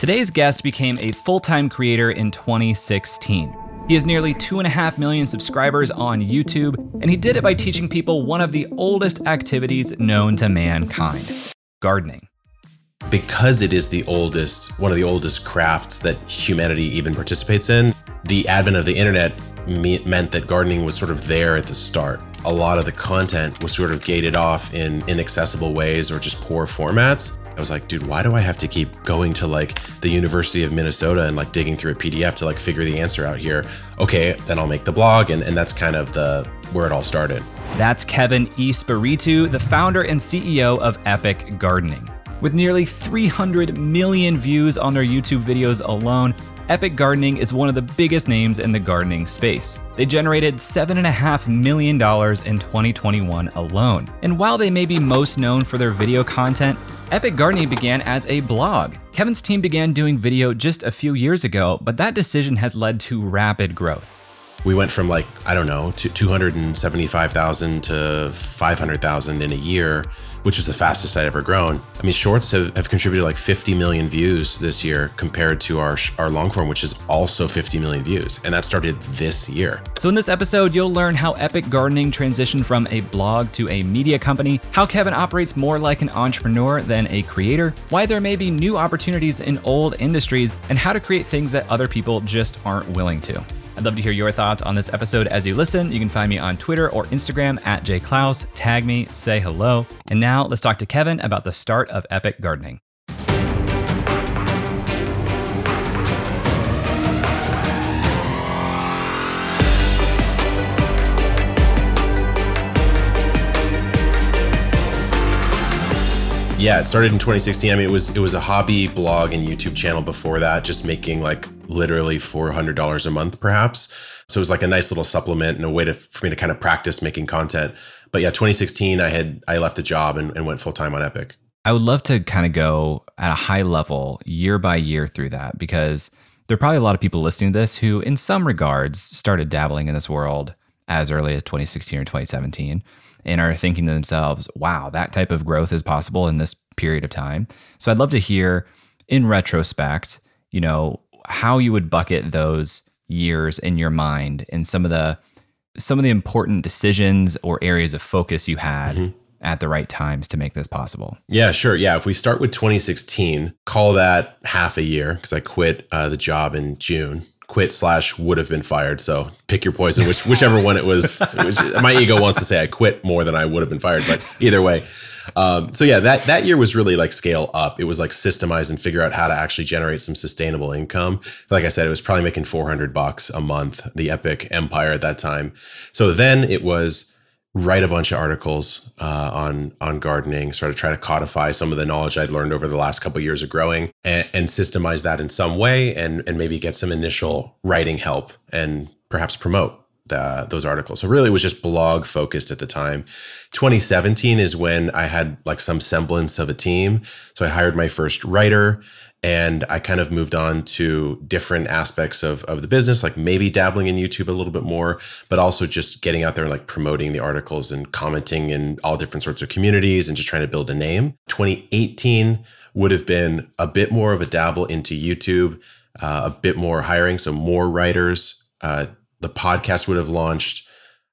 Today's guest became a full time creator in 2016. He has nearly 2.5 million subscribers on YouTube, and he did it by teaching people one of the oldest activities known to mankind gardening. Because it is the oldest, one of the oldest crafts that humanity even participates in, the advent of the internet me- meant that gardening was sort of there at the start. A lot of the content was sort of gated off in inaccessible ways or just poor formats. I was like, dude, why do I have to keep going to like the University of Minnesota and like digging through a PDF to like figure the answer out here? Okay, then I'll make the blog. And, and that's kind of the where it all started. That's Kevin Espiritu, the founder and CEO of Epic Gardening. With nearly 300 million views on their YouTube videos alone, Epic Gardening is one of the biggest names in the gardening space. They generated $7.5 million in 2021 alone. And while they may be most known for their video content, Epic Gardening began as a blog. Kevin's team began doing video just a few years ago, but that decision has led to rapid growth. We went from like, I don't know, to 275,000 to 500,000 in a year which is the fastest I'd ever grown. I mean, shorts have, have contributed like 50 million views this year compared to our, our long form, which is also 50 million views. And that started this year. So, in this episode, you'll learn how Epic Gardening transitioned from a blog to a media company, how Kevin operates more like an entrepreneur than a creator, why there may be new opportunities in old industries, and how to create things that other people just aren't willing to. I'd love to hear your thoughts on this episode as you listen. You can find me on Twitter or Instagram at jayclouse. Tag me, say hello. And now let's talk to Kevin about the start of Epic Gardening. Yeah, it started in 2016. I mean, it was it was a hobby blog and YouTube channel before that, just making like literally $400 a month, perhaps. So it was like a nice little supplement and a way to for me to kind of practice making content. But yeah, 2016, I had I left a job and, and went full time on Epic. I would love to kind of go at a high level year by year through that because there are probably a lot of people listening to this who, in some regards, started dabbling in this world as early as 2016 or 2017 and are thinking to themselves, wow, that type of growth is possible in this period of time. So I'd love to hear in retrospect, you know, how you would bucket those years in your mind and some of the some of the important decisions or areas of focus you had mm-hmm. at the right times to make this possible. Yeah, sure. Yeah, if we start with 2016, call that half a year because I quit uh, the job in June quit slash would have been fired. So pick your poison, which whichever one it was, it was. My ego wants to say I quit more than I would have been fired, but either way. Um, so yeah, that that year was really like scale up. It was like systemize and figure out how to actually generate some sustainable income. Like I said, it was probably making 400 bucks a month, the epic empire at that time. So then it was write a bunch of articles uh, on on gardening, sort of try to codify some of the knowledge I'd learned over the last couple of years of growing, and, and systemize that in some way, and and maybe get some initial writing help, and perhaps promote the, those articles. So really, it was just blog focused at the time. 2017 is when I had like some semblance of a team. So I hired my first writer and I kind of moved on to different aspects of, of the business, like maybe dabbling in YouTube a little bit more, but also just getting out there and like promoting the articles and commenting in all different sorts of communities and just trying to build a name. 2018 would have been a bit more of a dabble into YouTube, uh, a bit more hiring, so more writers. Uh, the podcast would have launched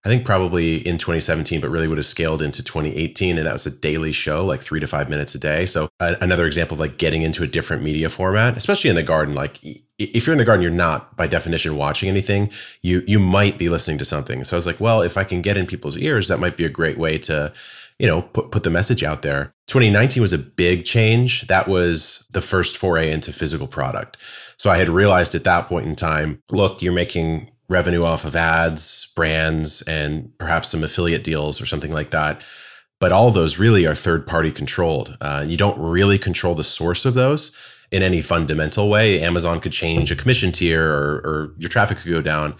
I think probably in 2017, but really would have scaled into 2018. And that was a daily show, like three to five minutes a day. So another example of like getting into a different media format, especially in the garden. Like if you're in the garden, you're not by definition watching anything. You you might be listening to something. So I was like, well, if I can get in people's ears, that might be a great way to you know put, put the message out there 2019 was a big change that was the first foray into physical product so i had realized at that point in time look you're making revenue off of ads, brands, and perhaps some affiliate deals or something like that. But all those really are third party controlled. Uh, you don't really control the source of those. in any fundamental way. Amazon could change a commission tier or, or your traffic could go down.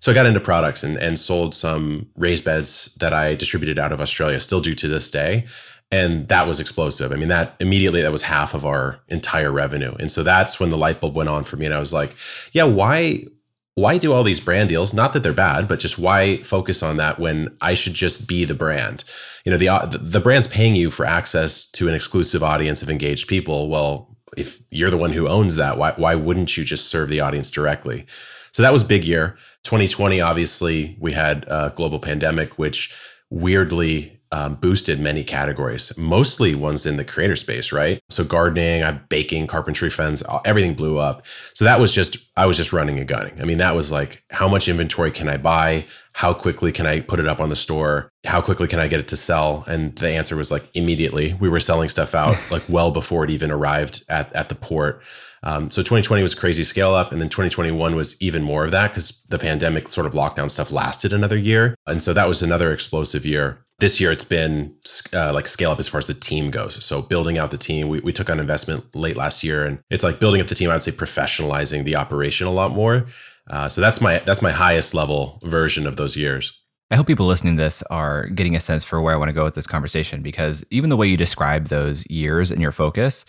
So I got into products and, and sold some raised beds that I distributed out of Australia, still do to this day. And that was explosive. I mean, that immediately that was half of our entire revenue. And so that's when the light bulb went on for me. And I was like, yeah, why why do all these brand deals? Not that they're bad, but just why focus on that when I should just be the brand? You know, uh, the the brand's paying you for access to an exclusive audience of engaged people. Well, if you're the one who owns that, why why wouldn't you just serve the audience directly? So that was big year. 2020, obviously, we had a global pandemic, which weirdly um, boosted many categories, mostly ones in the creator space, right? So gardening, I'm baking, carpentry, fence, everything blew up. So that was just I was just running and gunning. I mean, that was like how much inventory can I buy? How quickly can I put it up on the store? How quickly can I get it to sell? And the answer was like immediately. We were selling stuff out like well before it even arrived at at the port. Um, so 2020 was a crazy scale up, and then 2021 was even more of that because the pandemic sort of lockdown stuff lasted another year, and so that was another explosive year this year it's been uh, like scale up as far as the team goes. So building out the team, we, we took on investment late last year, and it's like building up the team. I'd say professionalizing the operation a lot more. Uh, so that's my that's my highest level version of those years. I hope people listening to this are getting a sense for where I want to go with this conversation because even the way you describe those years and your focus,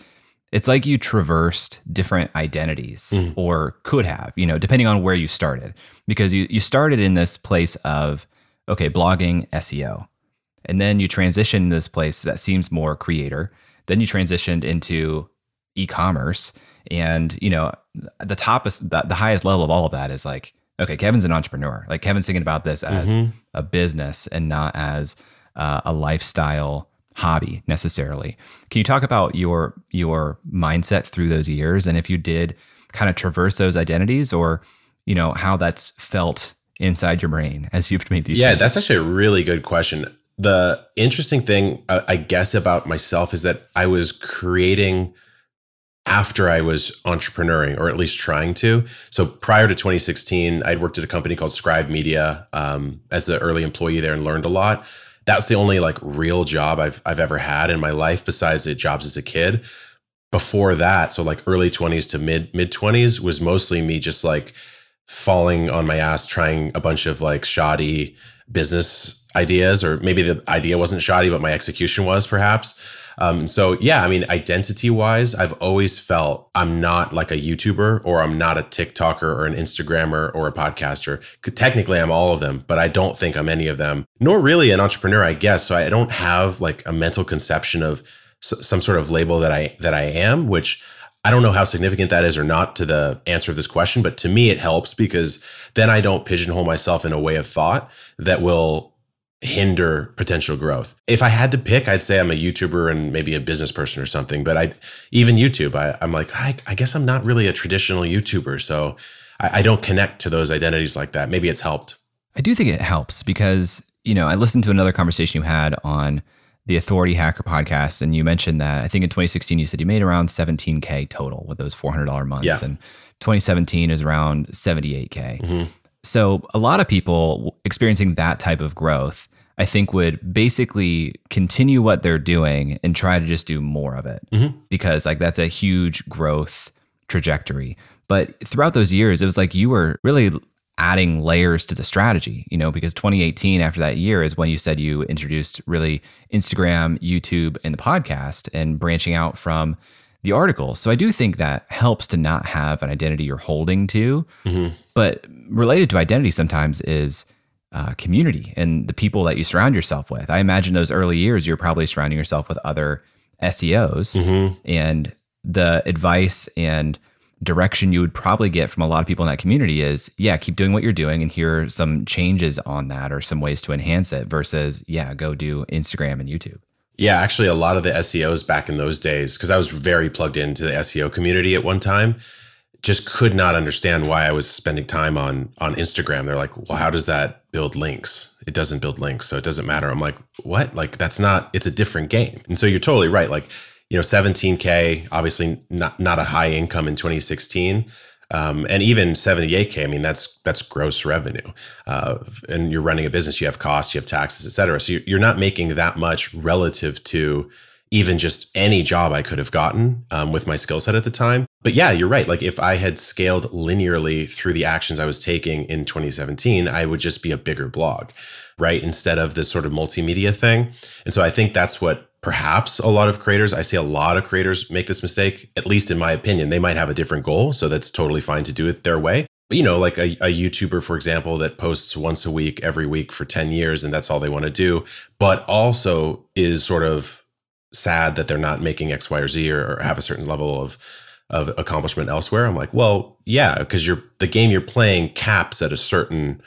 it's like you traversed different identities mm. or could have, you know, depending on where you started. Because you you started in this place of okay, blogging, SEO and then you transition this place that seems more creator. Then you transitioned into e-commerce, and you know the top is the, the highest level of all of that is like okay, Kevin's an entrepreneur. Like Kevin's thinking about this as mm-hmm. a business and not as uh, a lifestyle hobby necessarily. Can you talk about your your mindset through those years and if you did kind of traverse those identities or you know how that's felt inside your brain as you've made these Yeah, changes? that's actually a really good question the interesting thing, uh, I guess, about myself is that I was creating after I was entrepreneuring, or at least trying to. So prior to 2016, I'd worked at a company called Scribe Media um, as an early employee there and learned a lot. That's the only like real job I've I've ever had in my life, besides the jobs as a kid. Before that, so like early 20s to mid mid 20s was mostly me just like falling on my ass trying a bunch of like shoddy business ideas, or maybe the idea wasn't shoddy, but my execution was perhaps. Um, so yeah, I mean, identity wise, I've always felt I'm not like a YouTuber or I'm not a TikToker or an Instagrammer or a podcaster. Technically, I'm all of them, but I don't think I'm any of them, nor really an entrepreneur, I guess. So I don't have like a mental conception of some sort of label that I that I am, which I don't know how significant that is or not to the answer of this question, but to me it helps because then I don't pigeonhole myself in a way of thought that will hinder potential growth. If I had to pick, I'd say I'm a YouTuber and maybe a business person or something. But I, even YouTube, I, am like, I, I, guess I'm not really a traditional YouTuber, so I, I don't connect to those identities like that. Maybe it's helped. I do think it helps because you know I listened to another conversation you had on the Authority Hacker podcast, and you mentioned that I think in 2016 you said you made around 17k total with those $400 months, yeah. and 2017 is around 78k. Mm-hmm. So a lot of people experiencing that type of growth I think would basically continue what they're doing and try to just do more of it mm-hmm. because like that's a huge growth trajectory. But throughout those years, it was like you were really adding layers to the strategy, you know, because 2018 after that year is when you said you introduced really Instagram, YouTube, and the podcast and branching out from the articles. So I do think that helps to not have an identity you're holding to. Mm-hmm. But related to identity sometimes is uh, community and the people that you surround yourself with. I imagine those early years, you're probably surrounding yourself with other SEOs mm-hmm. and the advice and direction you would probably get from a lot of people in that community is yeah keep doing what you're doing and here are some changes on that or some ways to enhance it versus yeah go do instagram and youtube yeah actually a lot of the seos back in those days because i was very plugged into the seo community at one time just could not understand why I was spending time on on Instagram. They're like, "Well, how does that build links?" It doesn't build links, so it doesn't matter. I'm like, "What? Like that's not it's a different game." And so you're totally right. Like, you know, 17k, obviously not not a high income in 2016. Um, and even 78k, I mean, that's that's gross revenue. Uh, and you're running a business, you have costs, you have taxes, et cetera. So you're not making that much relative to even just any job I could have gotten um, with my skill set at the time. But yeah, you're right. Like if I had scaled linearly through the actions I was taking in 2017, I would just be a bigger blog, right? Instead of this sort of multimedia thing. And so I think that's what perhaps a lot of creators, I see a lot of creators make this mistake, at least in my opinion. They might have a different goal. So that's totally fine to do it their way. But, you know, like a, a YouTuber, for example, that posts once a week, every week for 10 years, and that's all they want to do, but also is sort of sad that they're not making X, Y, or Z or, or have a certain level of of accomplishment elsewhere. I'm like, well, yeah, because you're the game you're playing caps at a certain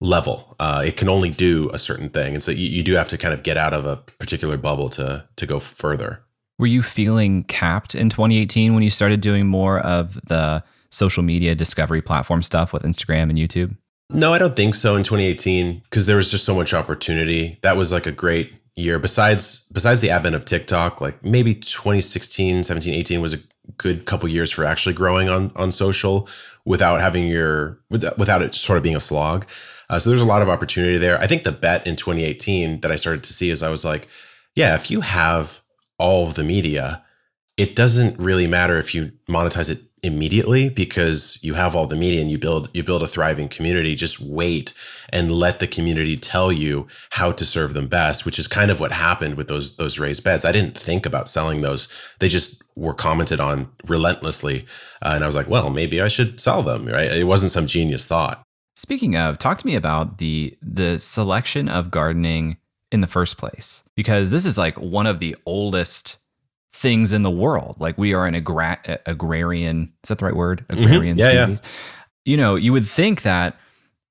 level. Uh, it can only do a certain thing, and so you, you do have to kind of get out of a particular bubble to to go further. Were you feeling capped in 2018 when you started doing more of the social media discovery platform stuff with Instagram and YouTube? No, I don't think so in 2018 because there was just so much opportunity. That was like a great year besides besides the advent of TikTok, like maybe 2016, 17, 18 was a good couple years for actually growing on on social without having your without it sort of being a slog. Uh, so there's a lot of opportunity there. I think the bet in 2018 that I started to see is I was like, yeah, if you have all of the media, it doesn't really matter if you monetize it immediately because you have all the media and you build you build a thriving community. Just wait and let the community tell you how to serve them best which is kind of what happened with those those raised beds. I didn't think about selling those. They just were commented on relentlessly uh, and i was like well maybe i should sell them right? It wasn't some genius thought. Speaking of talk to me about the the selection of gardening in the first place because this is like one of the oldest things in the world. Like we are an agra- agrarian, is that the right word? Mm-hmm. Agrarian mm-hmm. yeah, species. Yeah. You know, you would think that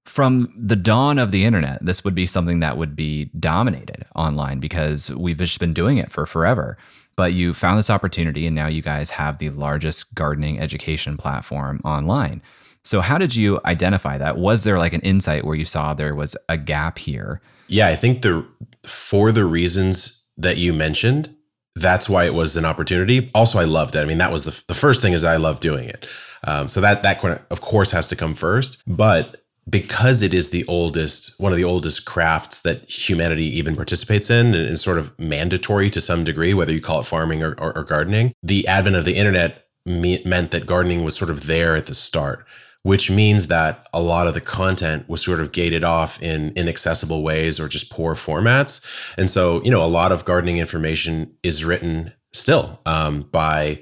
from the dawn of the internet, this would be something that would be dominated online because we've just been doing it for forever. But you found this opportunity, and now you guys have the largest gardening education platform online. So, how did you identify that? Was there like an insight where you saw there was a gap here? Yeah, I think the for the reasons that you mentioned, that's why it was an opportunity. Also, I loved it. I mean, that was the, the first thing is I love doing it. Um, so that that of course has to come first. But because it is the oldest, one of the oldest crafts that humanity even participates in, and sort of mandatory to some degree, whether you call it farming or, or, or gardening, the advent of the internet me- meant that gardening was sort of there at the start which means that a lot of the content was sort of gated off in inaccessible ways or just poor formats. And so, you know, a lot of gardening information is written still um, by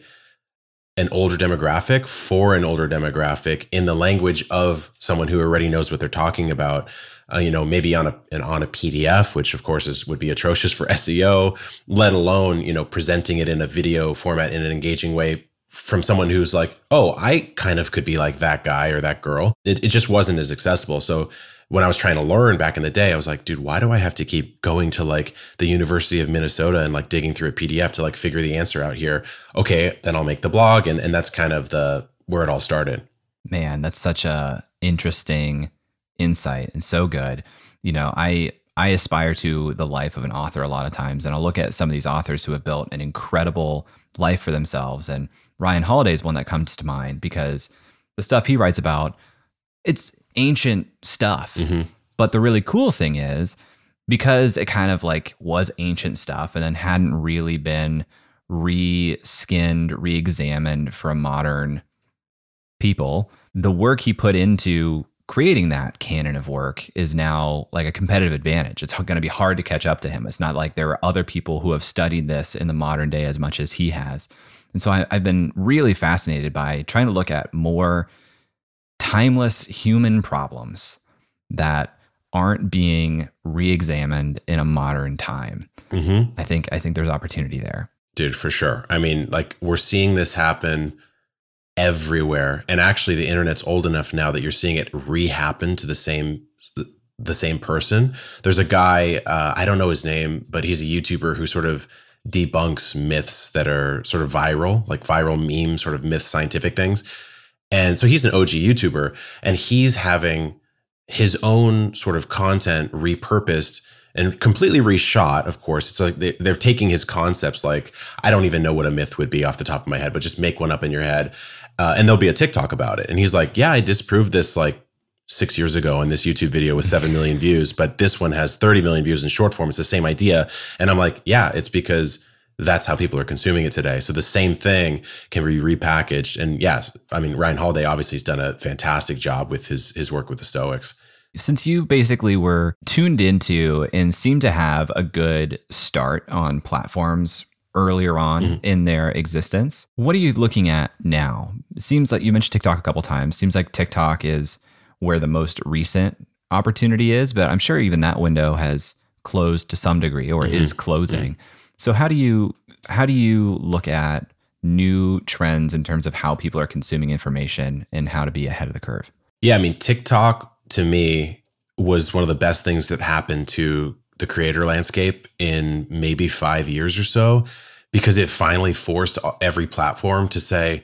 an older demographic for an older demographic in the language of someone who already knows what they're talking about. Uh, you know, maybe on a on a PDF, which of course is would be atrocious for SEO, let alone you know presenting it in a video format in an engaging way from someone who's like, oh, I kind of could be like that guy or that girl. It, it just wasn't as accessible. So when I was trying to learn back in the day, I was like, dude, why do I have to keep going to like the University of Minnesota and like digging through a PDF to like figure the answer out here? Okay, then I'll make the blog. And, and that's kind of the where it all started. Man, that's such a interesting insight and so good. You know, I I aspire to the life of an author a lot of times, and I'll look at some of these authors who have built an incredible life for themselves. And Ryan Holiday is one that comes to mind because the stuff he writes about, it's ancient stuff. Mm-hmm. But the really cool thing is because it kind of like was ancient stuff and then hadn't really been re-skinned, re-examined from modern people, the work he put into creating that canon of work is now like a competitive advantage. It's going to be hard to catch up to him. It's not like there are other people who have studied this in the modern day as much as he has. And so I, have been really fascinated by trying to look at more timeless human problems that aren't being re-examined in a modern time. Mm-hmm. I think I think there's opportunity there, dude, for sure. I mean, like we're seeing this happen everywhere, and actually, the internet's old enough now that you're seeing it re-happen to the same the same person. There's a guy uh, I don't know his name, but he's a YouTuber who sort of debunks myths that are sort of viral, like viral meme sort of myth scientific things. And so he's an OG YouTuber and he's having his own sort of content repurposed and completely reshot. Of course, it's like they, are taking his concepts. Like I don't even know what a myth would be off the top of my head, but just make one up in your head, uh, and there'll be a TikTok about it. And he's like, "Yeah, I disproved this like six years ago and this YouTube video with 7 million views, but this one has 30 million views in short form. It's the same idea. And I'm like, yeah, it's because that's how people are consuming it today. So the same thing can be repackaged. And yes, I mean Ryan Holiday obviously has done a fantastic job with his his work with the Stoics. Since you basically were tuned into and seemed to have a good start on platforms earlier on mm-hmm. in their existence, what are you looking at now? It seems like you mentioned TikTok a couple times. Seems like TikTok is where the most recent opportunity is, but I'm sure even that window has closed to some degree or mm-hmm. is closing. Mm-hmm. So how do you how do you look at new trends in terms of how people are consuming information and how to be ahead of the curve? Yeah, I mean TikTok to me was one of the best things that happened to the creator landscape in maybe 5 years or so because it finally forced every platform to say,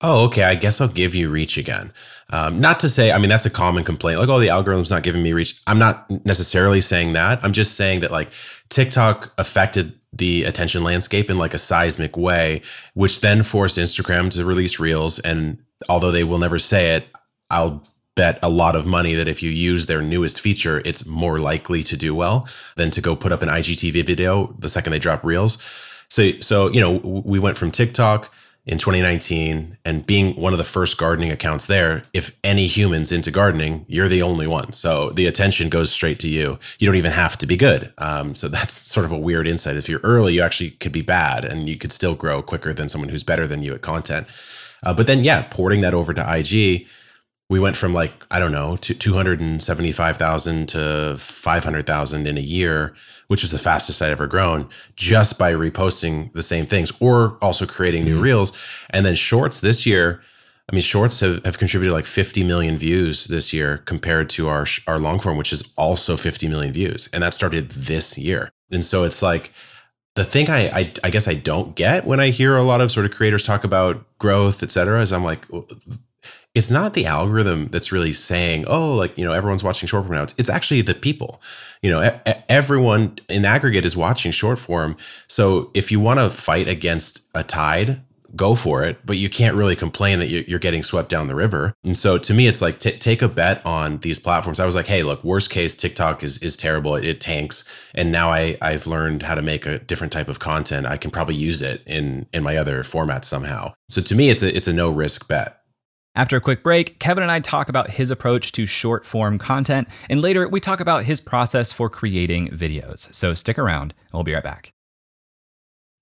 "Oh, okay, I guess I'll give you reach again." Um, not to say, I mean, that's a common complaint, like, "Oh, the algorithm's not giving me reach." I'm not necessarily saying that. I'm just saying that like TikTok affected the attention landscape in like a seismic way, which then forced Instagram to release Reels. And although they will never say it, I'll bet a lot of money that if you use their newest feature, it's more likely to do well than to go put up an IGTV video the second they drop Reels. So, so you know, we went from TikTok in 2019 and being one of the first gardening accounts there if any humans into gardening you're the only one. So the attention goes straight to you. You don't even have to be good. Um, so that's sort of a weird insight. If you're early you actually could be bad and you could still grow quicker than someone who's better than you at content. Uh, but then yeah porting that over to ig we went from like i don't know to 275000 to 500000 in a year which is the fastest I'd ever grown just by reposting the same things or also creating new mm-hmm. reels. And then shorts this year, I mean, shorts have, have contributed like 50 million views this year compared to our, our long form, which is also 50 million views. And that started this year. And so it's like, the thing I, I, I guess I don't get when I hear a lot of sort of creators talk about growth, et cetera, is I'm like, it's not the algorithm that's really saying, oh, like, you know, everyone's watching short form now. It's, it's actually the people. You know, e- everyone in aggregate is watching short form. So if you want to fight against a tide, go for it. But you can't really complain that you're getting swept down the river. And so to me, it's like t- take a bet on these platforms. I was like, hey, look, worst case, TikTok is is terrible. It, it tanks, and now I I've learned how to make a different type of content. I can probably use it in in my other formats somehow. So to me, it's a it's a no risk bet. After a quick break, Kevin and I talk about his approach to short form content, and later we talk about his process for creating videos. So stick around, and we'll be right back.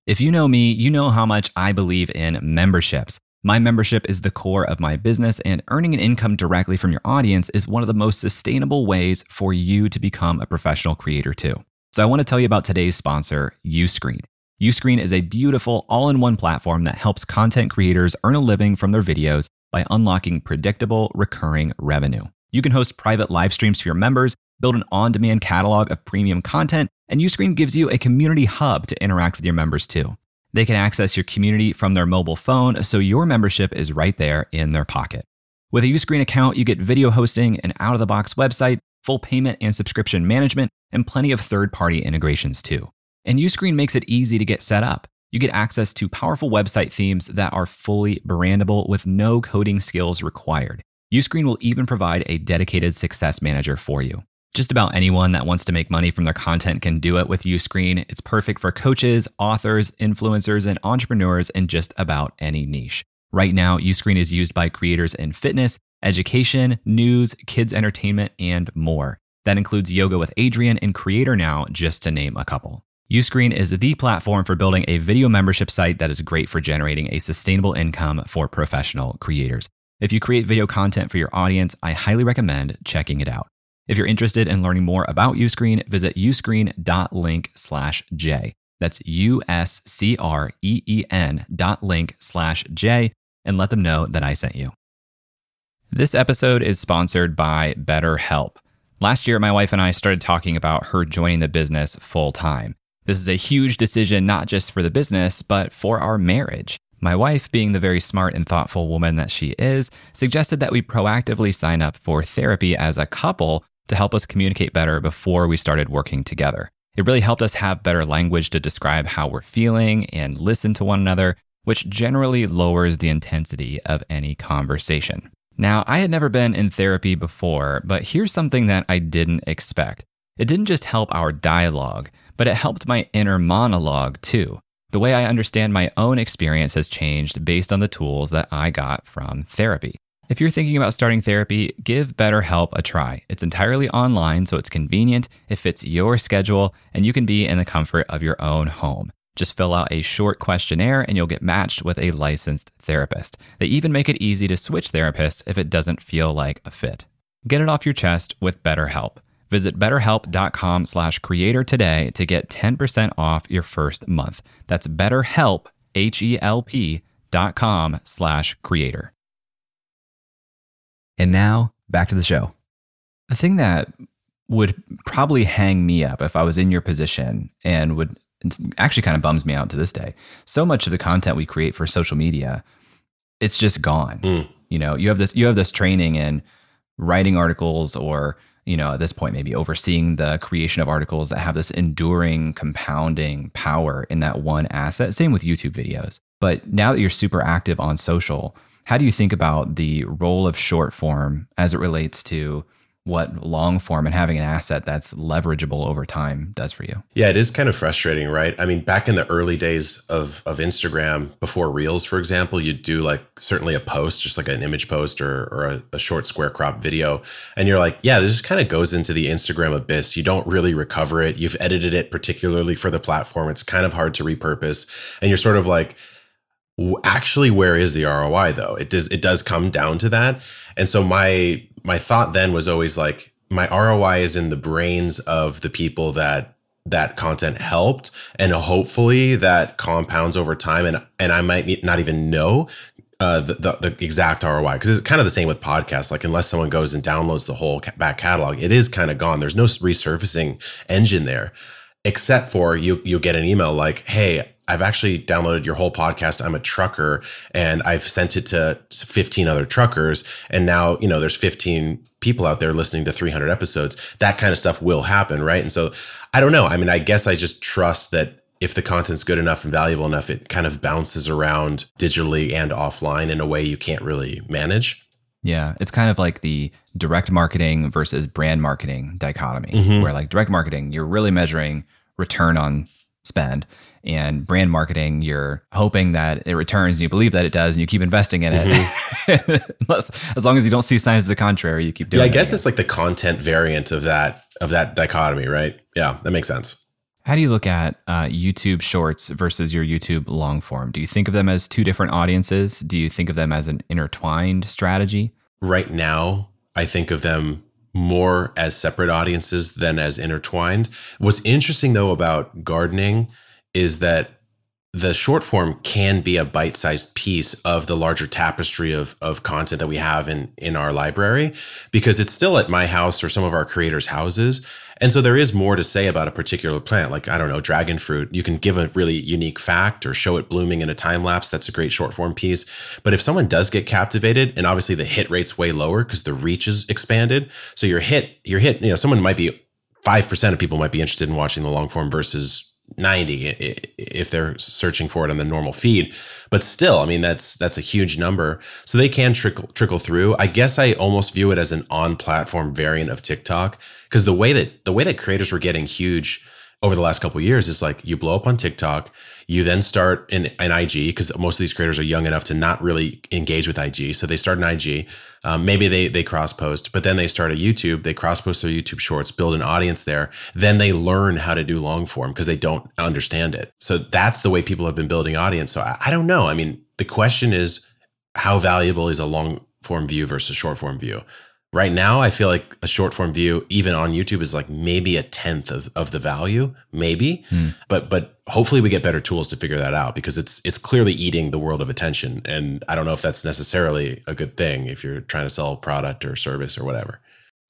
If you know me, you know how much I believe in memberships. My membership is the core of my business, and earning an income directly from your audience is one of the most sustainable ways for you to become a professional creator, too. So I want to tell you about today's sponsor, Uscreen. Uscreen is a beautiful all in one platform that helps content creators earn a living from their videos by unlocking predictable, recurring revenue. You can host private live streams for your members, build an on demand catalog of premium content, and Uscreen gives you a community hub to interact with your members too. They can access your community from their mobile phone, so your membership is right there in their pocket. With a Uscreen account, you get video hosting, an out of the box website, full payment and subscription management, and plenty of third party integrations too. And Uscreen makes it easy to get set up you get access to powerful website themes that are fully brandable with no coding skills required. Uscreen will even provide a dedicated success manager for you. Just about anyone that wants to make money from their content can do it with Uscreen. It's perfect for coaches, authors, influencers, and entrepreneurs in just about any niche. Right now, Uscreen is used by creators in fitness, education, news, kids entertainment, and more. That includes Yoga with Adriene and Creator Now, just to name a couple. Uscreen is the platform for building a video membership site that is great for generating a sustainable income for professional creators. If you create video content for your audience, I highly recommend checking it out. If you're interested in learning more about Uscreen, visit uscreen.link slash J. That's U-S-C-R-E-E-N dot link slash J and let them know that I sent you. This episode is sponsored by BetterHelp. Last year, my wife and I started talking about her joining the business full time. This is a huge decision, not just for the business, but for our marriage. My wife, being the very smart and thoughtful woman that she is, suggested that we proactively sign up for therapy as a couple to help us communicate better before we started working together. It really helped us have better language to describe how we're feeling and listen to one another, which generally lowers the intensity of any conversation. Now, I had never been in therapy before, but here's something that I didn't expect. It didn't just help our dialogue, but it helped my inner monologue too. The way I understand my own experience has changed based on the tools that I got from therapy. If you're thinking about starting therapy, give BetterHelp a try. It's entirely online, so it's convenient, it fits your schedule, and you can be in the comfort of your own home. Just fill out a short questionnaire and you'll get matched with a licensed therapist. They even make it easy to switch therapists if it doesn't feel like a fit. Get it off your chest with BetterHelp. Visit betterhelp.com slash creator today to get 10% off your first month. That's betterhelp, H-E-L-P dot com slash creator. And now back to the show. The thing that would probably hang me up if I was in your position and would actually kind of bums me out to this day. So much of the content we create for social media, it's just gone. Mm. You know, you have this you have this training in writing articles or you know, at this point, maybe overseeing the creation of articles that have this enduring, compounding power in that one asset. Same with YouTube videos. But now that you're super active on social, how do you think about the role of short form as it relates to what long form and having an asset that's leverageable over time does for you. Yeah, it is kind of frustrating, right? I mean, back in the early days of of Instagram, before Reels, for example, you'd do like certainly a post, just like an image post or, or a, a short square crop video. And you're like, yeah, this kind of goes into the Instagram abyss. You don't really recover it. You've edited it particularly for the platform. It's kind of hard to repurpose. And you're sort of like, actually where is the ROI though? It does it does come down to that. And so my my thought then was always like my ROI is in the brains of the people that that content helped and hopefully that compounds over time and and I might not even know uh, the, the, the, exact ROI because it's kind of the same with podcasts. Like unless someone goes and downloads the whole back catalog, it is kind of gone. There's no resurfacing engine there, except for you. You get an email like, "Hey, I've actually downloaded your whole podcast. I'm a trucker and I've sent it to 15 other truckers. And now, you know, there's 15 people out there listening to 300 episodes. That kind of stuff will happen. Right. And so I don't know. I mean, I guess I just trust that if the content's good enough and valuable enough, it kind of bounces around digitally and offline in a way you can't really manage. Yeah. It's kind of like the direct marketing versus brand marketing dichotomy, mm-hmm. where like direct marketing, you're really measuring return on spend and brand marketing, you're hoping that it returns and you believe that it does and you keep investing in it. Mm-hmm. as long as you don't see signs of the contrary, you keep doing yeah, it. I guess it's like the content variant of that of that dichotomy, right? Yeah, that makes sense. How do you look at uh, YouTube shorts versus your YouTube long form? Do you think of them as two different audiences? Do you think of them as an intertwined strategy? Right now, I think of them more as separate audiences than as intertwined. What's interesting though about gardening is that the short form can be a bite-sized piece of the larger tapestry of, of content that we have in in our library because it's still at my house or some of our creators houses. And so there is more to say about a particular plant like i don't know dragon fruit. You can give a really unique fact or show it blooming in a time lapse. That's a great short form piece. But if someone does get captivated and obviously the hit rate's way lower because the reach is expanded so your hit your hit you know someone might be 5% of people might be interested in watching the long form versus 90 if they're searching for it on the normal feed. But still i mean that's that's a huge number. So they can trickle trickle through. I guess i almost view it as an on platform variant of tiktok because the way that the way that creators were getting huge over the last couple years is like you blow up on TikTok, you then start in an IG because most of these creators are young enough to not really engage with IG, so they start an IG. Um, maybe they they cross post, but then they start a YouTube. They cross post their YouTube Shorts, build an audience there. Then they learn how to do long form because they don't understand it. So that's the way people have been building audience. So I, I don't know. I mean, the question is, how valuable is a long form view versus short form view? Right now i feel like a short form view even on youtube is like maybe a tenth of, of the value maybe hmm. but but hopefully we get better tools to figure that out because it's it's clearly eating the world of attention and i don't know if that's necessarily a good thing if you're trying to sell a product or service or whatever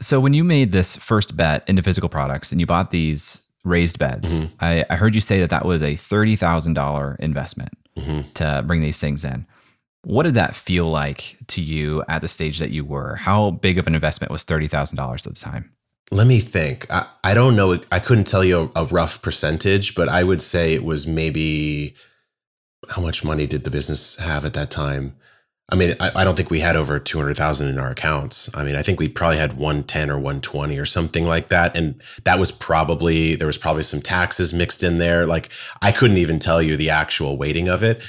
so when you made this first bet into physical products and you bought these raised beds mm-hmm. I, I, heard you say that that was a $30000 investment mm-hmm. to bring these things in what did that feel like to you at the stage that you were? How big of an investment was $30,000 at the time? Let me think. I, I don't know. I couldn't tell you a, a rough percentage, but I would say it was maybe how much money did the business have at that time? I mean, I, I don't think we had over 200,000 in our accounts. I mean, I think we probably had 110 or 120 or something like that. And that was probably, there was probably some taxes mixed in there. Like, I couldn't even tell you the actual weighting of it.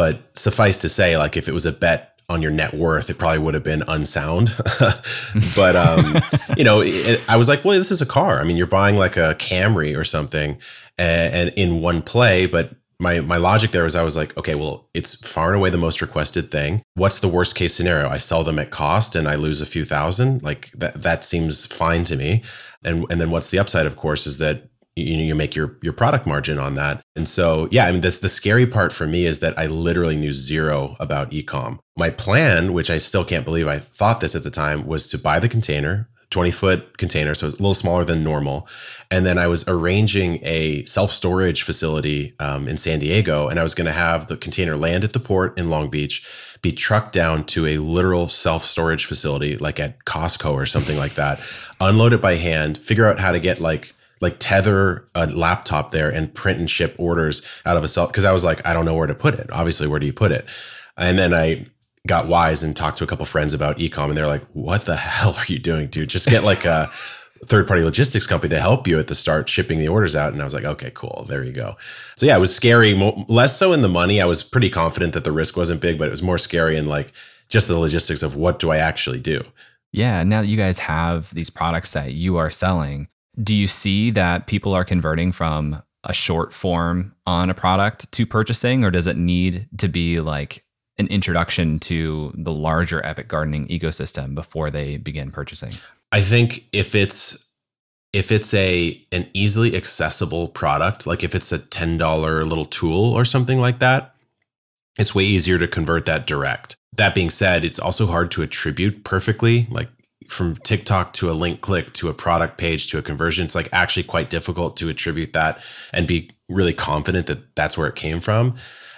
But suffice to say, like, if it was a bet on your net worth, it probably would have been unsound. but, um, you know, it, I was like, well, this is a car. I mean, you're buying like a Camry or something and, and in one play, but my my logic there was I was like, okay, well, it's far and away the most requested thing. What's the worst case scenario? I sell them at cost and I lose a few thousand. Like that that seems fine to me. And and then what's the upside? Of course, is that you know you make your your product margin on that. And so yeah, I mean this the scary part for me is that I literally knew zero about ecom. My plan, which I still can't believe I thought this at the time, was to buy the container, 20 foot container, so it's a little smaller than normal. And then I was arranging a self storage facility um, in San Diego, and I was going to have the container land at the port in Long Beach, be trucked down to a literal self storage facility, like at Costco or something like that, unload it by hand, figure out how to get like like tether a laptop there and print and ship orders out of a cell because I was like, I don't know where to put it. Obviously, where do you put it? And then I got wise and talked to a couple friends about ecom and they're like what the hell are you doing dude? Just get like a third party logistics company to help you at the start shipping the orders out. And i was like okay cool. There you go. So yeah it was scary less so in the money. I was pretty confident that the risk wasn't big but it was more scary in like just the logistics of what do i actually do? Yeah now that you guys have these products that you are selling do you see that people are converting from a short form on a product to purchasing or does it need to be like an introduction to the larger epic gardening ecosystem before they begin purchasing? I think if it's if it's a an easily accessible product like if it's a $10 little tool or something like that it's way easier to convert that direct. That being said it's also hard to attribute perfectly like from TikTok to a link click to a product page to a conversion, it's like actually quite difficult to attribute that and be really confident that that's where it came from.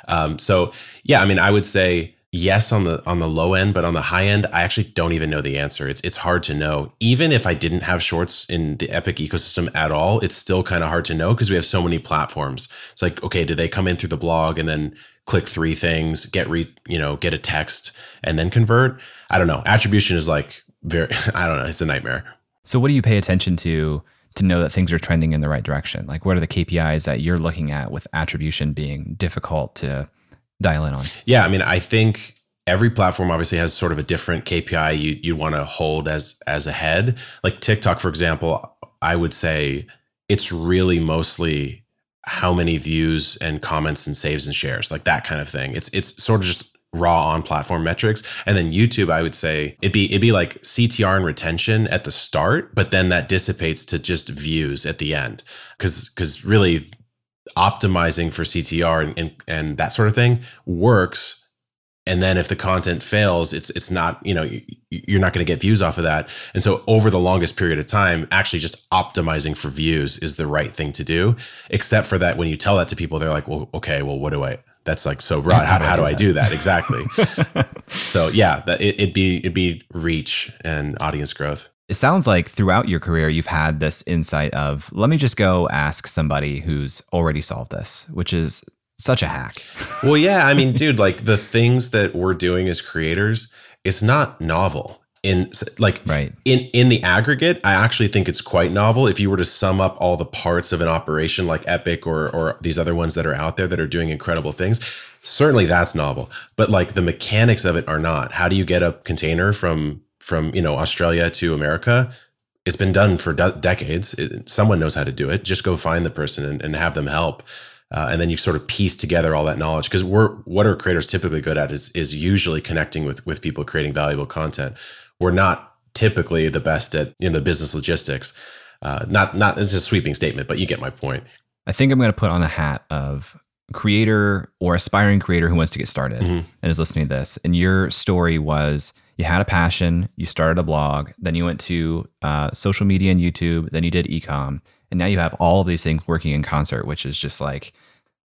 Um, so yeah, I mean, I would say yes on the on the low end, but on the high end, I actually don't even know the answer. It's it's hard to know. Even if I didn't have shorts in the Epic ecosystem at all, it's still kind of hard to know because we have so many platforms. It's like, okay, did they come in through the blog and then click three things, get re, you know, get a text and then convert? I don't know. Attribution is like very I don't know, it's a nightmare. So what do you pay attention to to know that things are trending in the right direction? Like, what are the KPIs that you're looking at with attribution being difficult to dial in on? Yeah, I mean, I think every platform obviously has sort of a different KPI you you want to hold as as a head. Like TikTok, for example, I would say it's really mostly how many views and comments and saves and shares, like that kind of thing. It's it's sort of just raw on platform metrics. And then YouTube, I would say it'd be it'd be like CTR and retention at the start, but then that dissipates to just views at the end. Cause because really optimizing for CTR and, and, and that sort of thing works. And then if the content fails, it's it's not, you know, you're not going to get views off of that. And so over the longest period of time, actually just optimizing for views is the right thing to do. Except for that when you tell that to people, they're like, well, okay, well, what do I that's like so broad. How, how do I do that exactly? so yeah, that it, would be it'd be reach and audience growth. It sounds like throughout your career you've had this insight of let me just go ask somebody who's already solved this, which is such a hack. well, yeah, I mean, dude, like the things that we're doing as creators, it's not novel in like right. in in the aggregate i actually think it's quite novel. If you were to sum up all the parts of an operation like epic or or these other ones that are out there that are doing incredible things certainly that's novel. But like the mechanics of it are not. How do you get a container from from you know australia to america? It's been done for de- decades. It, someone knows how to do it. Just go find the person and, and have them help. Uh, and then you sort of piece together all that knowledge. Because we're what are creators typically good at is is usually connecting with with people creating valuable content we're not typically the best at in the business logistics. Uh, not not it's a sweeping statement, but you get my point. I think I'm going to put on the hat of creator or aspiring creator who wants to get started mm-hmm. and is listening to this. And your story was you had a passion, you started a blog, then you went to uh, social media and YouTube, then you did ecom, and now you have all of these things working in concert, which is just like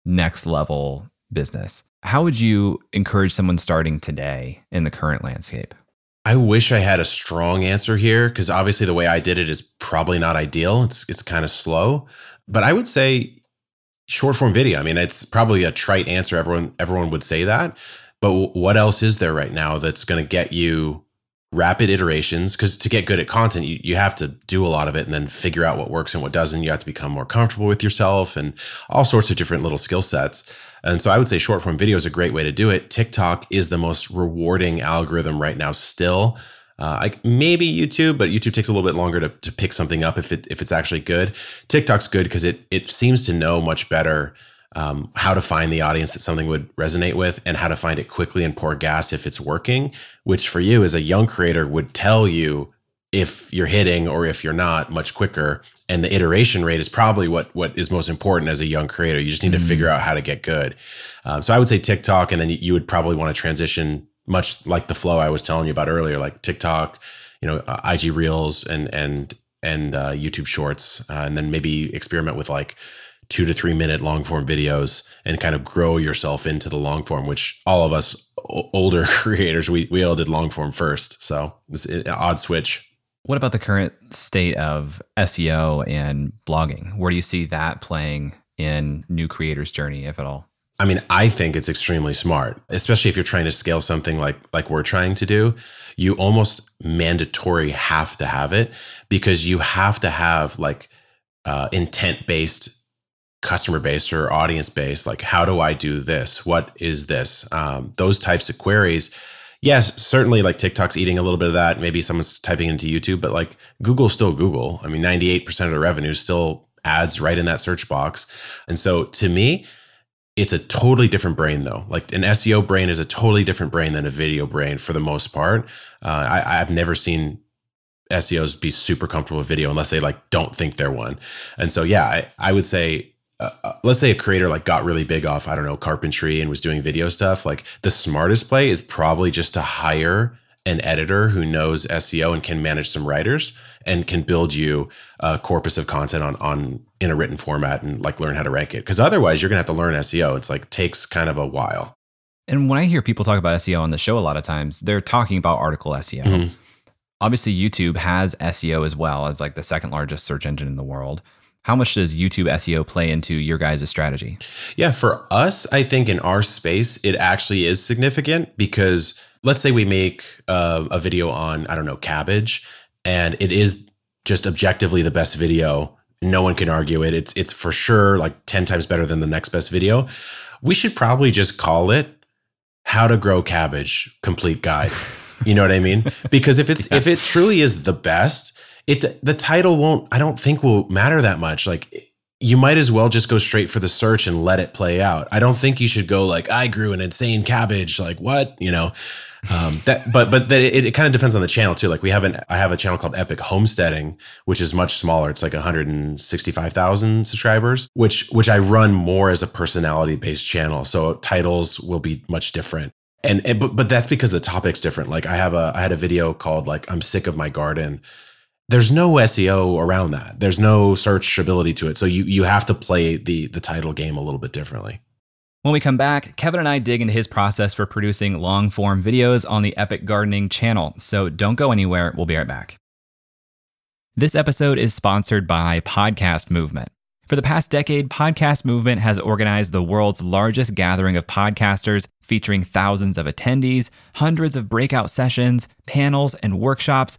next level business. How would you encourage someone starting today in the current landscape? I wish I had a strong answer here because obviously the way I did it is probably not ideal. It's it's kind of slow, but I would say short form video. I mean, it's probably a trite answer. Everyone everyone would say that. But what else is there right now that's going to get you rapid iterations? Because to get good at content, you, you have to do a lot of it and then figure out what works and what doesn't. You have to become more comfortable with yourself and all sorts of different little skill sets. And so I would say short form video is a great way to do it. TikTok is the most rewarding algorithm right now, still. Uh, I, maybe YouTube, but YouTube takes a little bit longer to, to pick something up if it if it's actually good. TikTok's good because it it seems to know much better um, how to find the audience that something would resonate with and how to find it quickly and pour gas if it's working. Which for you as a young creator would tell you if you're hitting or if you're not much quicker. And the iteration rate is probably what what is most important as a young creator. You just need mm-hmm. to figure out how to get good. Um, so i would say tiktok and then you would probably want to transition much like the flow i was telling you about earlier like tiktok you know uh, ig reels and and and uh, youtube shorts uh, and then maybe experiment with like two to three minute long form videos and kind of grow yourself into the long form which all of us older creators we we all did long form first. So it's an odd switch what about the current state of SEO and blogging? Where do you see that playing in new creators' journey, if at all? I mean, I think it's extremely smart, especially if you're trying to scale something like like we're trying to do. You almost mandatory have to have it because you have to have like uh, intent based customer base or audience base. Like, how do I do this? What is this? Um, those types of queries yes, certainly like TikTok's eating a little bit of that. Maybe someone's typing into YouTube, but like Google's still Google. I mean, 98% of the revenue still ads right in that search box. And so to me, it's a totally different brain though. Like an SEO brain is a totally different brain than a video brain for the most part. Uh, I, I've never seen SEOs be super comfortable with video unless they like don't think they're one. And so yeah, I, I would say uh, let's say a creator like got really big off I don't know carpentry and was doing video stuff like the smartest play is probably just to hire an editor who knows SEO and can manage some writers and can build you a corpus of content on on in a written format and like learn how to rank it. Because otherwise you're gonna have to learn SEO it's like takes kind of a while. And when I hear people talk about SEO on the show a lot of times they're talking about article SEO mm-hmm. obviously YouTube has SEO as well as like the second largest search engine in the world how much does YouTube SEO play into your guys' strategy? Yeah, for us, I think in our space, it actually is significant because let's say we make uh, a video on, I don't know, cabbage, and it is just objectively the best video. No one can argue it. It's it's for sure like 10 times better than the next best video. We should probably just call it how to grow cabbage complete guide. You know what I mean? Because if it's yeah. if it truly is the best, it the title won't I don't think will matter that much. Like you might as well just go straight for the search and let it play out. I don't think you should go like I grew an insane cabbage. Like what? You know, um, that. But but that it, it kind of depends on the channel too. Like we have an I have a channel called Epic Homesteading, which is much smaller. It's like 165,000 subscribers, which which I run more as a personality based channel. So titles will be much different. And, and but but that's because the topic's different. Like I have a I had a video called like I'm sick of my garden there's no SEO around that. There's no searchability to it. So you you have to play the the title game a little bit differently. When we come back, Kevin and I dig into his process for producing long form videos on the Epic Gardening channel. So don't go anywhere. We'll be right back. This episode is sponsored by Podcast Movement. For the past decade, Podcast Movement has organized the world's largest gathering of podcasters, featuring thousands of attendees, hundreds of breakout sessions, panels, and workshops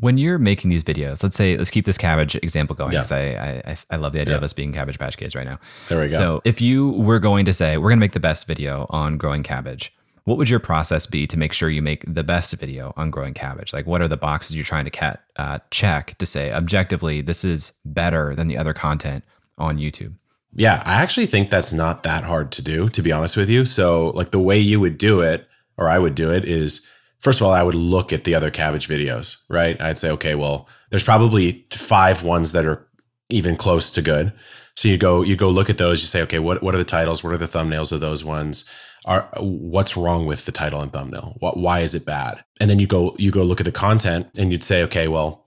When you're making these videos, let's say, let's keep this cabbage example going because I, I I love the idea Yeah. of us being Cabbage Patch Kids right now. There we go. So if you were going to say, we're going to make the best video on growing cabbage, what would your process be to make sure you make the best video on growing cabbage? Like, what are the boxes you're trying to cat, uh, check to say objectively, this is better than the other content on YouTube? Yeah, I actually think that's not that hard to do, to be honest with you. So, like the way you would do it, or I would do it, is first of all, I would look at the other cabbage videos, right? I'd say, okay, well, there's probably five ones that are even close to good. So you go, you go look at those. You say, okay, what what are the titles? What are the thumbnails of those ones? Are what's wrong with the title and thumbnail? What why is it bad? And then you go you go look at the content, and you'd say, okay, well,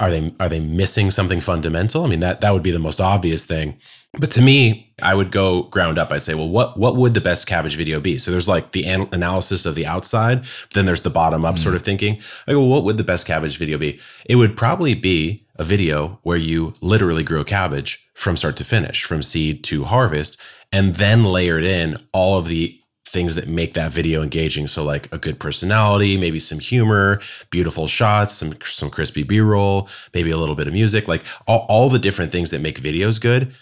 are they are they missing something fundamental? I mean, that that would be the most obvious thing. But to me, I would go ground up. I'd say, well, what what would the best cabbage video be? So there's like the an- analysis of the outside, then there's the bottom up mm-hmm. sort of thinking. I go, well, what would the best cabbage video be? It would probably be a video where you literally grew a cabbage from start to finish, from seed to harvest, and then layered in all of the things that make that video engaging. So like a good personality, maybe some humor, beautiful shots, some some crispy B-roll, maybe a little bit of music, like all, all the different things that make videos good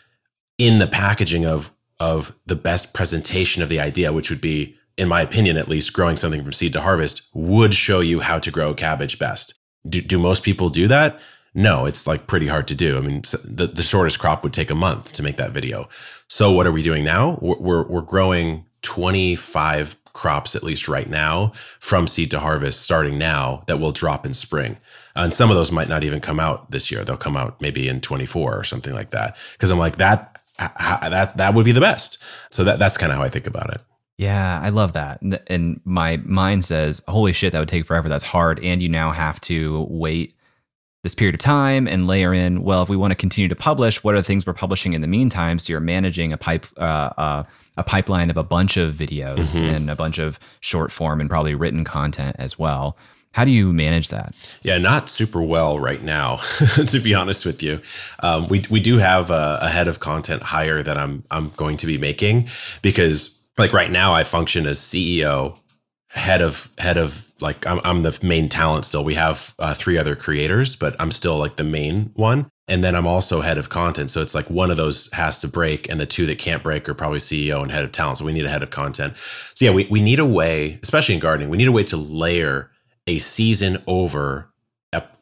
in the packaging of of the best presentation of the idea, which would be, in my opinion, at least growing something from seed to harvest would show you how to grow cabbage best. Do, do most people do that? No, it's like pretty hard to do. I mean, the, the shortest crop would take a month to make that video. So what are we doing now? We're, we're, we're growing 25 crops at least right now from seed to harvest starting now that will drop in spring. And some of those might not even come out this year. They'll come out maybe in 24 or something like that. Cause I'm like that, that, that would be the best. So that, that's kind of how I think about it. Yeah, I love that. And- And my mind says, holy shit, that would take forever. That's hard. And you now have to wait this period of time and layer in, well, if we want to continue to publish, what are the things we're publishing in the meantime? So you're managing a pipe, uh, uh, a pipeline of a bunch of videos Mhm. and a bunch of short form and probably written content as well. How do you manage that? Yeah, not super well right now, to be honest with you. Um, we we do have a, a head of content hire that I'm I'm going to be making because like right now I function as CEO, head of head of like I'm I'm the main talent still. We have uh, three other creators, but I'm still like the main one. And then I'm also head of content. So it's like one of those has to break, and the two that can't break are probably CEO and head of talent. So we need a head of content. So yeah, we, we need a way, especially in gardening, we need a way to layer a season over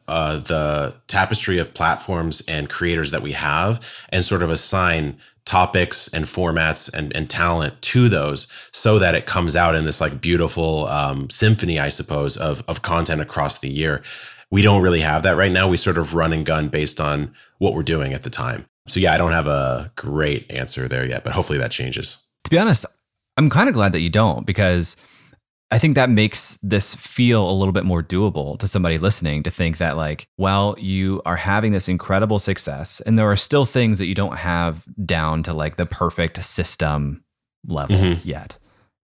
uh, the tapestry of platforms and creators that we have and sort of assign topics and formats and, and talent to those so that it comes out in this like beautiful um, symphony, I suppose, of, of content across the year. We don't really have that right now. We sort of run and gun based on what we're doing at the time. So, yeah, I don't have a great answer there yet, but hopefully that changes. To be honest, I'm kind of glad that you don't because I think that makes this feel a little bit more doable to somebody listening to think that, like, well, you are having this incredible success, and there are still things that you don't have down to like the perfect system level Mhm. yet,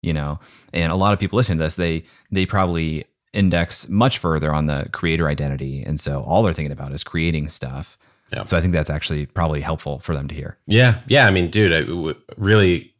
you know. And a lot of people listening to this, they they probably index much further on the creator identity, and so all they're thinking about is creating stuff. Yeah. So I think that's actually probably helpful for them to hear. Yeah. Yeah. I mean, dude, I w- really,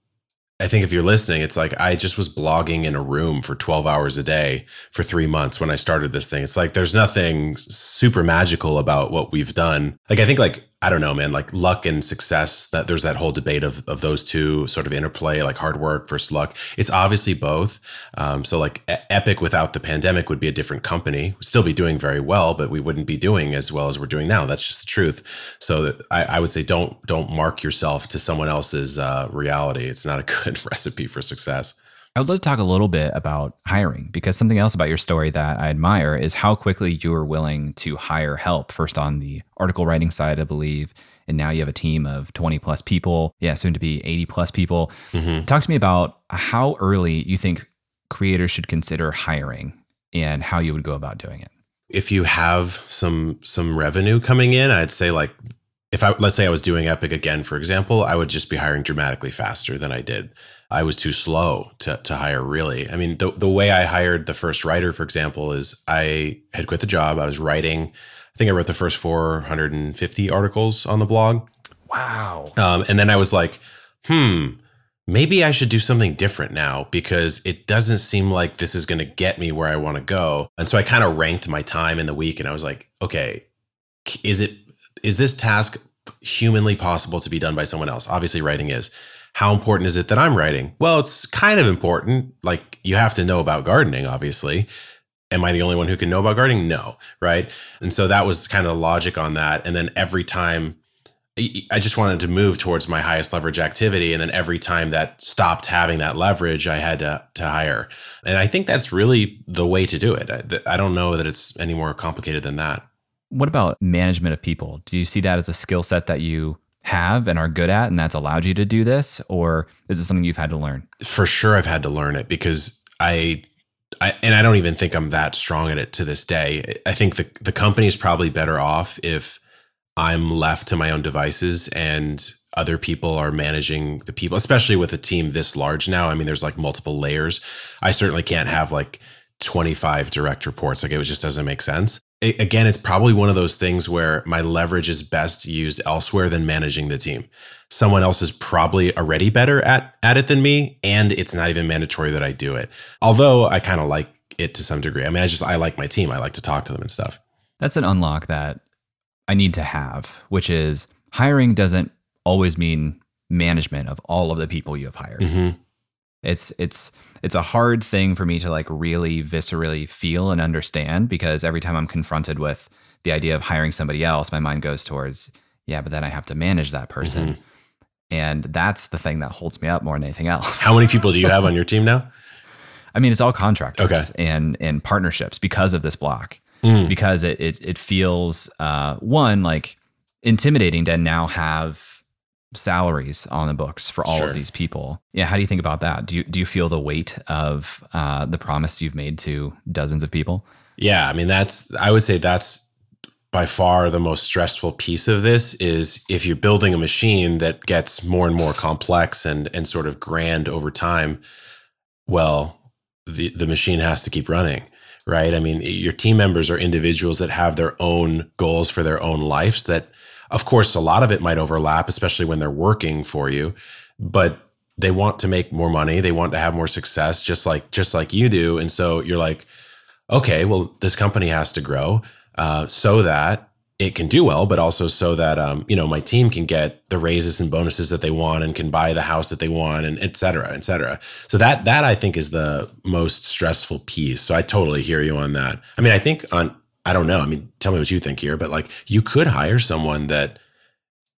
I think if you're listening, it's like I just was blogging in a room for 12 hours a day for three months when I started this thing. It's like there's nothing super magical about what we've done. Like, I think, like, I don't know, man, like luck and success, that there's that whole debate of, of those two sort of interplay, like hard work versus luck. It's obviously both. Um, so, like, Epic without the pandemic would be a different company, We'd still be doing very well, but we wouldn't be doing as well as we're doing now. That's just the truth. So, I, I would say don't don't mark yourself to someone else's uh, reality. It's not a good recipe for success. I would love to talk a little bit about hiring because something else about your story that I admire is how quickly you were willing to hire help. First on the article writing side, I believe, and now you have a team of 20 plus people. Yeah, soon to be 80 plus people. Mhm. Talk to me about how early you think creators should consider hiring and how you would go about doing it. if you have some some revenue coming in, I'd say like if I let's say I was doing Epic again, for example, I would just be hiring dramatically faster than I did. I was too slow to, to hire really. I mean, the, the way I hired the first writer, for example, is I had quit the job. I was writing, I think I wrote the first 450 articles on the blog. Wow. Um, and then I was like, hmm, maybe I should do something different now because it doesn't seem like this is going to get me where I want to go. And so I kind of ranked my time in the week and I was like, okay, is it is this task humanly possible to be done by someone else? Obviously writing is. How important is it that I'm writing? Well, it's kind of important. Like you have to know about gardening, obviously. Am I the only one who can know about gardening? No, right? And so that was kind of the logic on that. And then every time I just wanted to move towards my highest leverage activity. And then every time that stopped having that leverage, I had to, to hire. And I think that's really the way to do it. I, I don't know that it's any more complicated than that. What about management of people? Do you see that as a skill set that you have and are good at and that's allowed you to do this? Or is it something you've had to learn? For sure, I've had to learn it because I I, and I don't even think I'm that strong at it to this day. I think the the company is probably better off if I'm left to my own devices and other people are managing the people, especially with a team this large now. I mean, there's like multiple layers. I certainly can't have like 25 direct reports. Like it just doesn't make sense. It, again, it's probably one of those things where my leverage is best used elsewhere than managing the team. Someone else is probably already better at, at it than me. And it's not even mandatory that I do it. Although I kind of like it to some degree. I mean, I just, I like my team. I like to talk to them and stuff. That's an unlock that I need to have, which is hiring doesn't always mean management of all of the people you have hired. Mm-hmm. It's it's it's a hard thing for me to like really viscerally feel and understand because every time I'm confronted with the idea of hiring somebody else, my mind goes towards, yeah, but then I have to manage that person. Mm-hmm. And that's the thing that holds me up more than anything else. How many people do you have on your team now? I mean, it's all contractors okay. and and partnerships because of this block mm. because it it, it feels uh, one like intimidating to now have salaries on the books for all sure. of these people. Yeah, how do you think about that? Do you do you feel the weight of uh, the promise you've made to dozens of people? Yeah, I mean that's I would say that's by far the most stressful piece of this is if you're building a machine that gets more and more complex and and sort of grand over time, well, the the machine has to keep running right? I mean, your team members are individuals that have their own goals for their own lives that of course a lot of it might overlap especially when they're working for you, but they want to make more money, they want to have more success just like just like you do and so you're like okay, well this company has to grow uh, so that it can do well, but also so that um, you know my team can get the raises and bonuses that they want and can buy the house that they want and et cetera, et cetera. So that that I think is the most stressful piece. So I totally hear you on that. I mean, I think on I don't know. I mean, tell me what you think here, but like you could hire someone that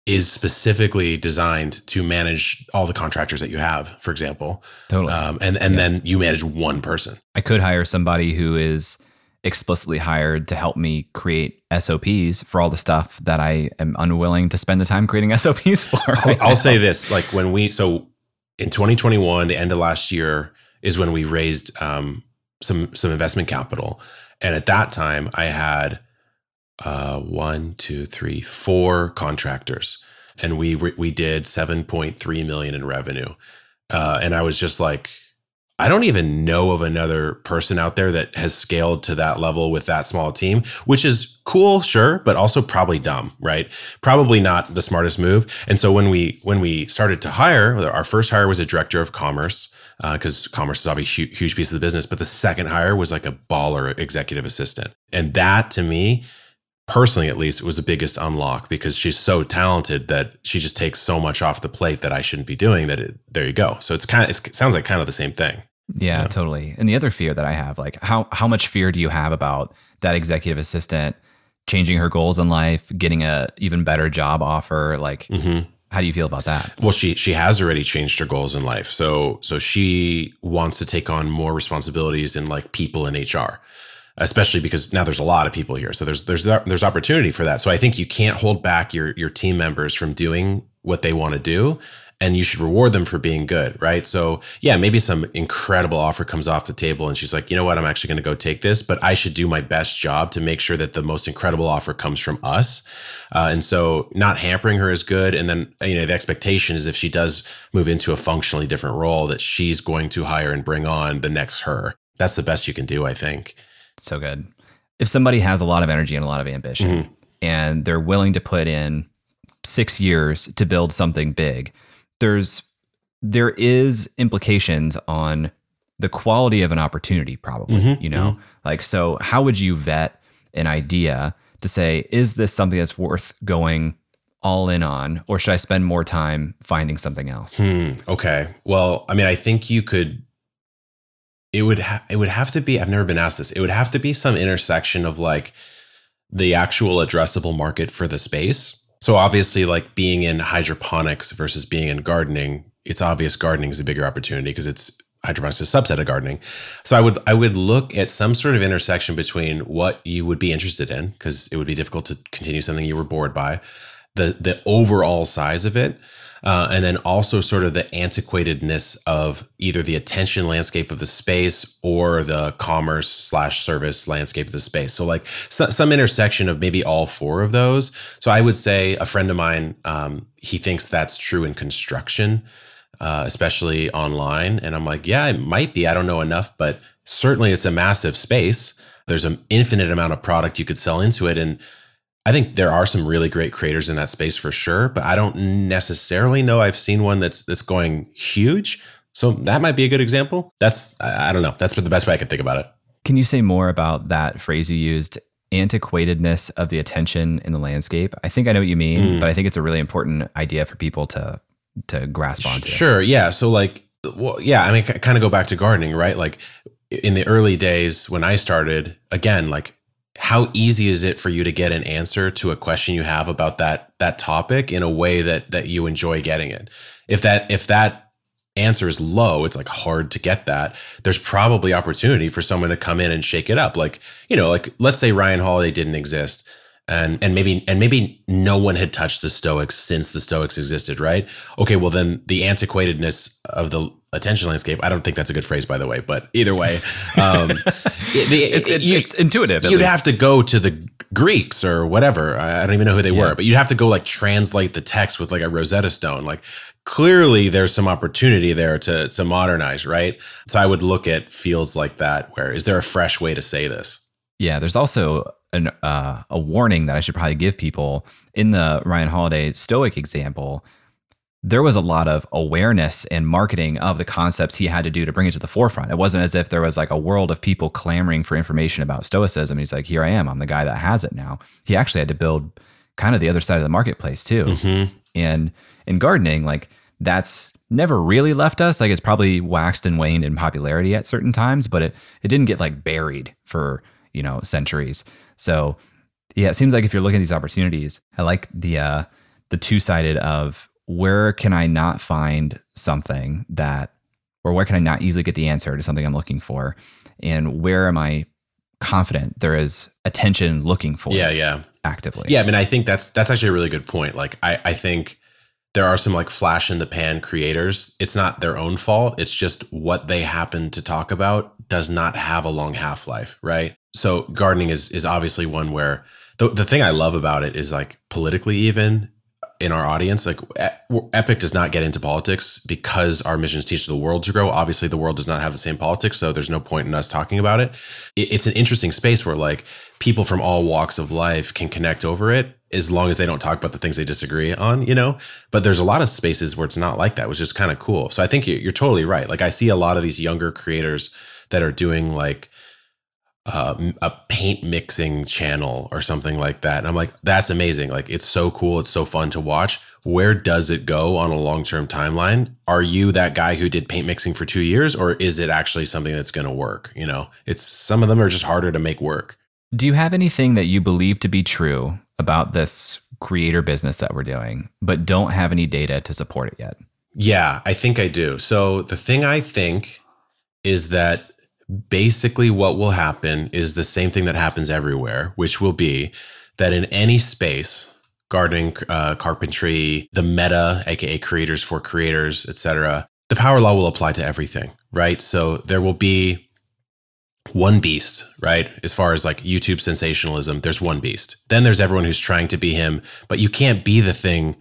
is specifically designed to manage all the contractors that you have, for example. Totally. Um, and and yeah. then you manage one person. I could hire somebody who is explicitly hired to help me create SOPs for all the stuff that I am unwilling to spend the time creating SOPs for. Right I'll, I'll say this: like when we so in 2021, the end of last year is when we raised um, some some investment capital, and at that time I had uh, one, two, three, four contractors, and we we did 7.3 million in revenue, uh, and I was just like I don't even know of another person out there that has scaled to that level with that small team, which is cool, sure, but also probably dumb, right? Probably not the smartest move. And so when we when we started to hire, our first hire was a director of commerce because uh, commerce is obviously a huge, huge piece of the business. But the second hire was like a baller executive assistant, and that to me personally at least was the biggest unlock because she's so talented that she just takes so much off the plate that I shouldn't be doing that it, there you go so it's kind of it sounds like kind of the same thing yeah, totally. And the other fear that I have, like how how much fear do you have about that executive assistant changing her goals in life, getting a even better job offer? Like mm-hmm. How do you feel about that? Well, she she has already changed her goals in life. So so she wants to take on more responsibilities in like people in HR. Especially because now there's a lot of people here. So there's there's there's opportunity for that. So I think you can't hold back your your team members from doing what they want to do and you should reward them for being good, right? So, yeah, maybe some incredible offer comes off the table and she's like, you know what, I'm actually going to go take this, but I should do my best job to make sure that the most incredible offer comes from us. Uh, and so, not hampering her is good. And then, you know, the expectation is if she does move into a functionally different role, that she's going to hire and bring on the next her. That's the best you can do, I think. So good. If somebody has a lot of energy and a lot of ambition mm-hmm. and they're willing to put in six years to build something big, there's there is implications on the quality of an opportunity probably mm-hmm, you know? mm-hmm. like so how would you vet an idea to say is this something that's worth going all in on or should i spend more time finding something else? Hmm, okay. Well i mean i think you could it would ha- it would have to be i've never been asked this it would have to be some intersection of like the actual addressable market for the space so obviously, like being in hydroponics versus being in gardening, it's obvious gardening is a bigger opportunity because it's hydroponics is a subset of gardening. So I would I would look at some sort of intersection between what you would be interested in because it would be difficult to continue something you were bored by, the the overall size of it, uh, and then also sort of the antiquatedness of either the attention landscape of the space or the commerce slash service landscape of the space. So like so, some intersection of maybe all four of those. So I would say a friend of mine, um, he thinks that's true in construction. Uh, especially online. And I'm like, yeah, it might be. I don't know enough, but certainly it's a massive space. There's an infinite amount of product you could sell into it. And I think there are some really great creators in that space for sure, but I don't necessarily know I've seen one that's that's going huge. So that might be a good example. That's I, I don't know. That's the best way I could think about it. Can you say more about that phrase you used, antiquatedness of the attention in the landscape? I think I know what you mean, mm. but I think it's a really important idea for people to to grasp onto. Sure. Yeah. So like, well, yeah. I mean, kind of go back to gardening, right? Like in the early days when I started, again, like how easy is it for you to get an answer to a question you have about that that topic in a way that that you enjoy getting it? If that if that answer is low it's like hard to get that there's probably opportunity for someone to come in and shake it up. Like you know like let's say ryan holiday didn't exist and and maybe and maybe no one had touched the stoics since the stoics existed right? Okay well then the antiquatedness of the attention landscape. I don't think that's a good phrase by the way but either way um, the, it's, it, you, it's intuitive you'd have to go to the greeks or whatever. I don't even know who they yeah. were but you'd have to go like translate the text with like a rosetta stone. Like clearly there's some opportunity there to to modernize right? So i would look at fields like that where is there a fresh way to say this? Yeah there's also an, uh, a warning that I should probably give people. In the Ryan Holiday Stoic example. There was a lot of awareness and marketing of the concepts he had to do to bring it to the forefront. It wasn't as if there was like a world of people clamoring for information about Stoicism. He's like, here I am. I'm the guy that has it now. He actually had to build kind of the other side of the marketplace too. Mm-hmm. And in gardening, like that's never really left us. Like it's probably waxed and waned in popularity at certain times, but it it didn't get like buried for you know centuries. So yeah, it seems like if you're looking at these opportunities, I like the uh, the two sided of where can I not find something that, or where can I not easily get the answer to something I'm looking for, and where am I confident there is attention looking for? Yeah, yeah, actively. Yeah, I mean, I think that's that's actually a really good point. Like, I I think there are some like flash in the pan creators. It's not their own fault. It's just what they happen to talk about does not have a long half life, right? so gardening is is obviously one where the the thing I love about it is like politically even in our audience like epic does not get into politics because our mission missions teach the world to grow. Obviously the world does not have the same politics so there's no point in us talking about it. It's an interesting space where like people from all walks of life can connect over it as long as they don't talk about the things they disagree on you know? But there's a lot of spaces where it's not like that which is kind of cool. So i think you're totally right. Like i see a lot of these younger creators that are doing like uh, a paint mixing channel or something like that. And I'm like, that's amazing. Like, it's so cool. It's so fun to watch. Where does it go on a long term timeline? Are you that guy who did paint mixing for two years, or is it actually something that's going to work? You know, it's some of them are just harder to make work. Do you have anything that you believe to be true about this creator business that we're doing, but don't have any data to support it yet? Yeah, I think I do. So the thing I think is that basically what will happen is the same thing that happens everywhere, which will be that in any space, gardening, uh, carpentry, the meta, aka creators for creators, etc. The power law will apply to everything, right? So there will be one beast, right? As far as like YouTube sensationalism, there's one beast. Then there's everyone who's trying to be him, but you can't be the thing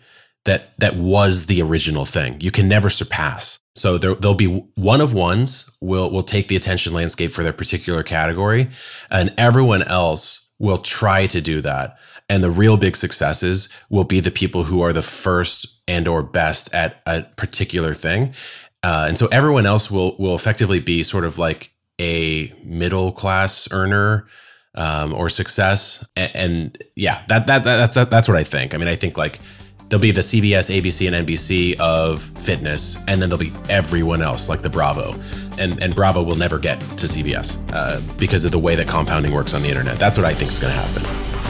that that was the original thing. You can never surpass. So there, there'll be one of ones will will take the attention landscape for their particular category, and everyone else will try to do that. And the real big successes will be the people who are the first and or best at a particular thing. Uh, and so everyone else will will effectively be sort of like a middle class earner um, or success. And, and yeah, that, that that that's that's what I think. I mean, I think like there'll be the CBS, ABC, and NBC of fitness, and then there'll be everyone else like the Bravo. And, and Bravo will never get to CBS uh, because of the way that compounding works on the internet. That's what I think is going to happen.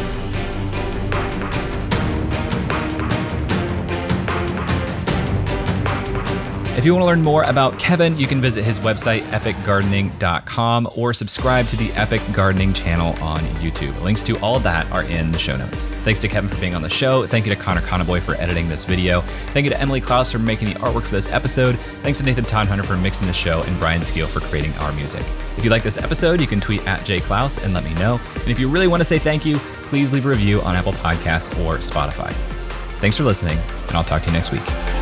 If you want to learn more about Kevin, you can visit his website, epicgardening.com, or subscribe to the Epic Gardening channel on YouTube. Links to all of that are in the show notes. Thanks to Kevin for being on the show. Thank you to Connor Conboy for editing this video. Thank you to Emily Clouse for making the artwork for this episode. Thanks to Nathan Todhunter for mixing the show, and Brian Skeel for creating our music. If you like this episode, you can tweet at jayclouse and let me know. And if you really want to say thank you, please leave a review on Apple Podcasts or Spotify. Thanks for listening, and I'll talk to you next week.